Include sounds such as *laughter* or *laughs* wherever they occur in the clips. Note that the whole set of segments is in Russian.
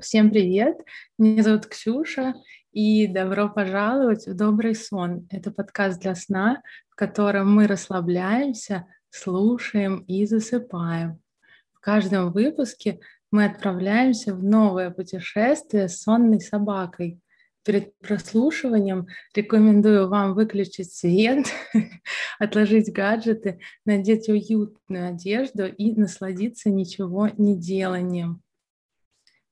Всем привет! Меня зовут Ксюша, и добро пожаловать в «Добрый сон». Это подкаст для сна, в котором мы расслабляемся, слушаем и засыпаем. В каждом выпуске мы отправляемся в новое путешествие с сонной собакой. Перед прослушиванием рекомендую вам выключить свет, *laughs* отложить гаджеты, надеть уютную одежду и насладиться ничего не деланием.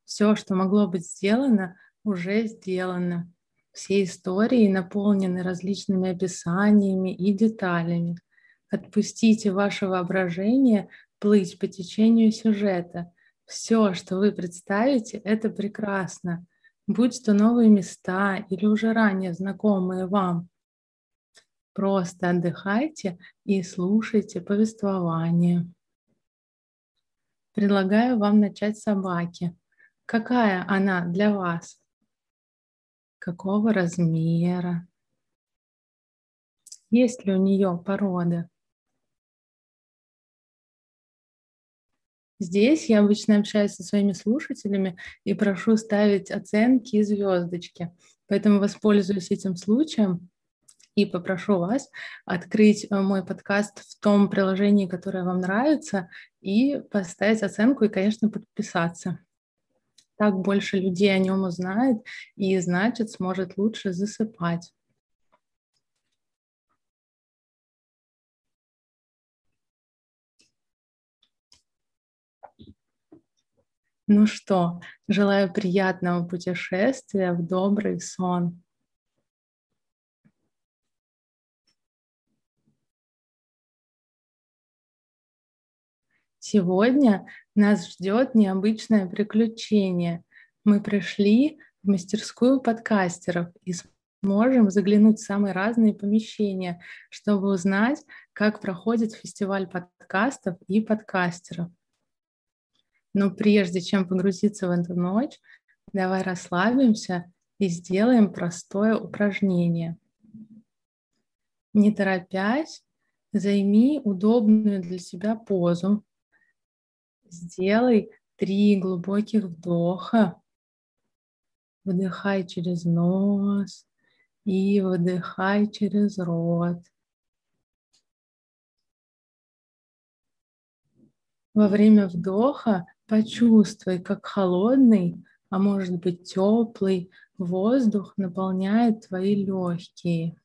Все, что могло быть сделано, уже сделано. Все истории наполнены различными описаниями и деталями. Отпустите ваше воображение плыть по течению сюжета. Все, что вы представите, это прекрасно. Будь то новые места или уже ранее знакомые вам. Просто отдыхайте и слушайте повествование. Предлагаю вам начать с собаки. Какая она для вас? Какого размера? Есть ли у нее порода? Здесь я обычно общаюсь со своими слушателями и прошу ставить оценки и звездочки. Поэтому воспользуюсь этим случаем и попрошу вас открыть э, мой подкаст в том приложении, которое вам нравится, и поставить оценку и, конечно, подписаться. Так больше людей о нем узнает и, значит, сможет лучше засыпать. Ну что, желаю приятного путешествия в добрый сон. Сегодня нас ждет необычное приключение. Мы пришли в мастерскую подкастеров и сможем заглянуть в самые разные помещения, чтобы узнать, как проходит фестиваль подкастов и подкастеров. Но прежде чем погрузиться в эту ночь, давай расслабимся и сделаем простое упражнение. Не торопясь, займи удобную для себя позу. Сделай три глубоких вдоха. Вдыхай через нос и выдыхай через рот. Во время вдоха почувствуй, как холодный, а может быть теплый воздух наполняет твои легкие.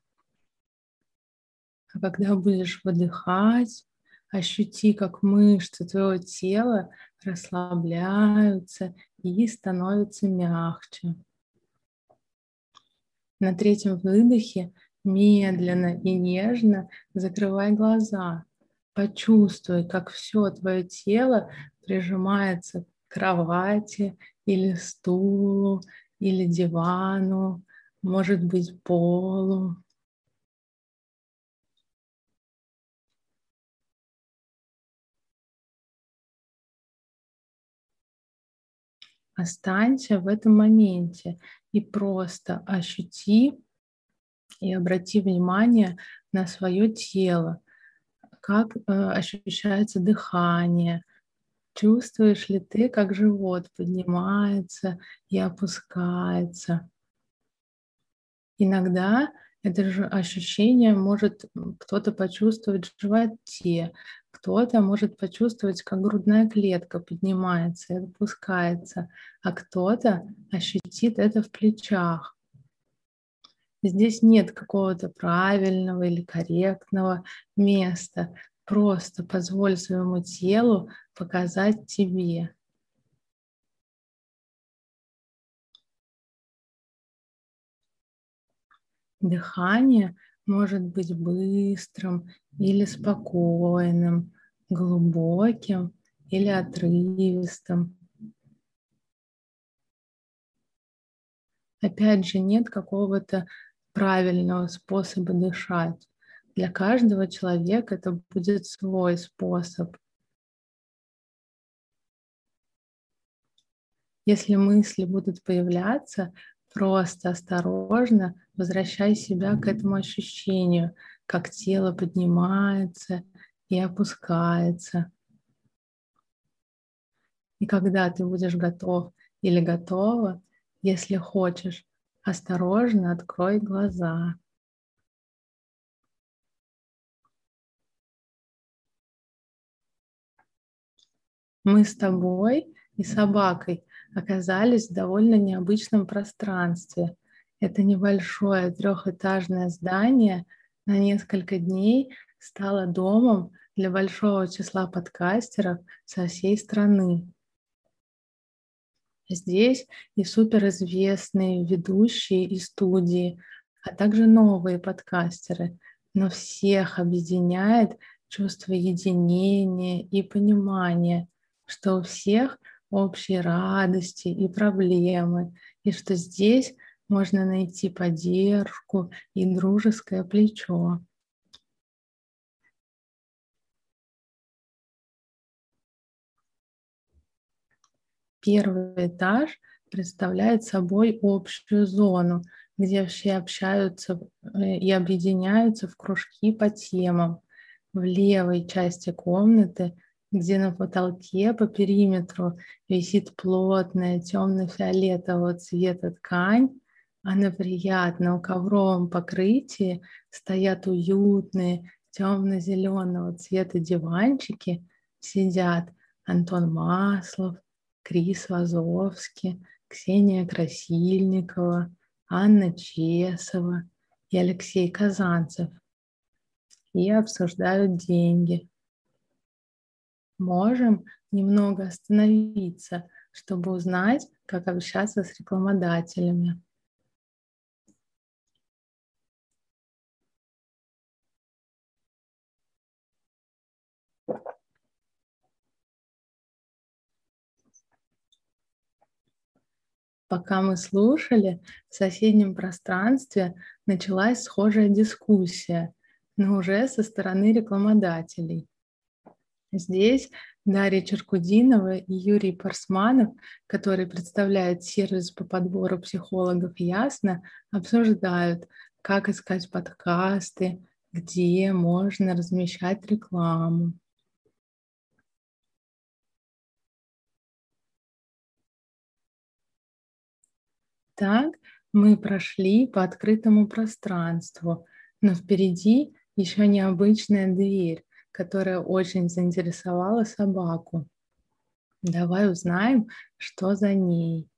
А когда будешь выдыхать, Ощути, как мышцы твоего тела расслабляются и становятся мягче. На третьем выдохе медленно и нежно закрывай глаза. Почувствуй, как все твое тело прижимается к кровати или стулу, или дивану, может быть, полу. Останься в этом моменте и просто ощути и обрати внимание на свое тело, как э, ощущается дыхание, чувствуешь ли ты, как живот поднимается и опускается. Иногда это же ощущение может кто-то почувствовать в животе, кто-то может почувствовать, как грудная клетка поднимается и опускается, а кто-то ощутит это в плечах. Здесь нет какого-то правильного или корректного места. Просто позволь своему телу показать тебе. Дыхание может быть быстрым или спокойным, глубоким или отрывистым. Опять же, нет какого-то правильного способа дышать. Для каждого человека это будет свой способ. Если мысли будут появляться, Просто осторожно возвращай себя к этому ощущению, как тело поднимается и опускается. И когда ты будешь готов или готова? Если хочешь, осторожно открой глаза. Мы с тобой и собакой оказались в довольно необычном пространстве. Это небольшое трехэтажное здание на несколько дней стало домом для большого числа подкастеров со всей страны. Здесь и суперизвестные ведущие и студии, а также новые подкастеры, но всех объединяет чувство единения и понимания, что у всех общие радости и проблемы, и что здесь можно найти поддержку и дружеское плечо. Первый этаж представляет собой общую зону, где все общаются э, и объединяются в кружки по темам. В левой части комнаты, где на потолке по периметру висит плотная темно-фиолетового цвета ткань, а на приятном ковровом покрытии стоят уютные темно-зеленого цвета диванчики, сидят Антон Маслов, Крис Вазовский, Ксения Красильникова, Анна Чесова и Алексей Казанцев. И обсуждают деньги. Можем немного остановиться, чтобы узнать, как общаться с рекламодателями. Пока мы слушали, в соседнем пространстве началась схожая дискуссия, но уже со стороны рекламодателей. Здесь Дарья Черкудинова и Юрий Парсманов, которые представляют сервис по подбору психологов «Ясно», обсуждают, как искать подкасты, где можно размещать рекламу. Так мы прошли по открытому пространству, но впереди еще необычная дверь, которая очень заинтересовала собаку. Давай узнаем, что за ней.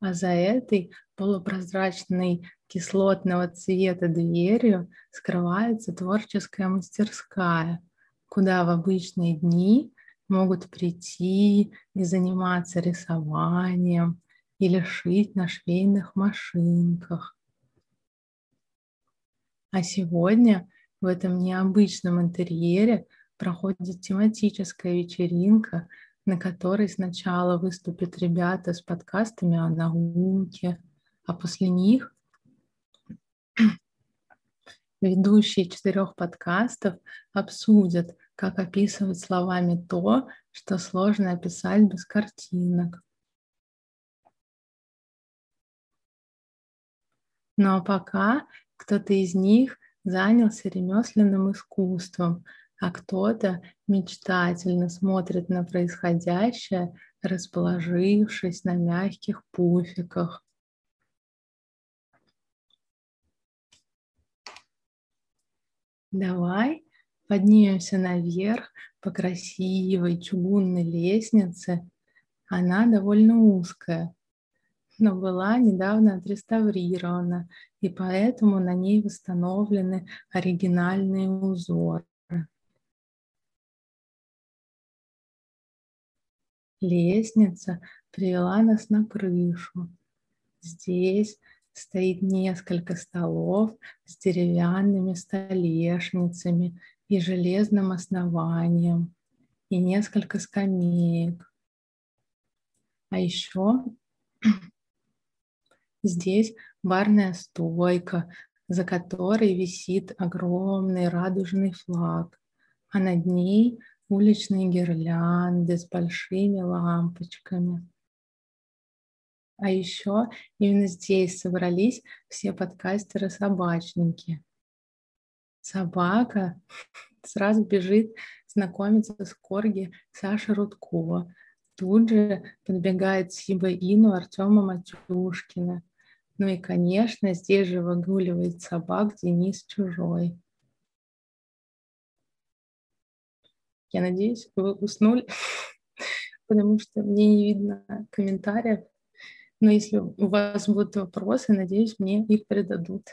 А за этой полупрозрачной кислотного цвета дверью скрывается творческая мастерская, куда в обычные дни могут прийти и заниматься рисованием или шить на швейных машинках. А сегодня в этом необычном интерьере проходит тематическая вечеринка, на которой сначала выступят ребята с подкастами о науке, а после них *clears throat* ведущие четырех подкастов обсудят, как описывать словами то, что сложно описать без картинок. Ну а пока кто-то из них занялся ремесленным искусством, а кто-то мечтательно смотрит на происходящее, расположившись на мягких пуфиках. Давай поднимемся наверх по красивой чугунной лестнице. Она довольно узкая, но была недавно отреставрирована, и поэтому на ней восстановлены оригинальные узоры. Лестница привела нас на крышу. Здесь стоит несколько столов с деревянными столешницами и железным основанием, и несколько скамеек. А еще здесь барная стойка, за которой висит огромный радужный флаг, а над ней уличные гирлянды с большими лампочками. А еще именно здесь собрались все подкастеры-собачники. Собака *laughs* сразу бежит знакомится с корги Саша Рудкова. Тут же подбегает Сиба Ину Артема Матюшкина. Ну и, конечно, здесь же выгуливает собак Денис Чужой. Я надеюсь, вы уснули, *laughs* потому что мне не видно комментариев. Но если у вас будут вопросы, надеюсь, мне их передадут.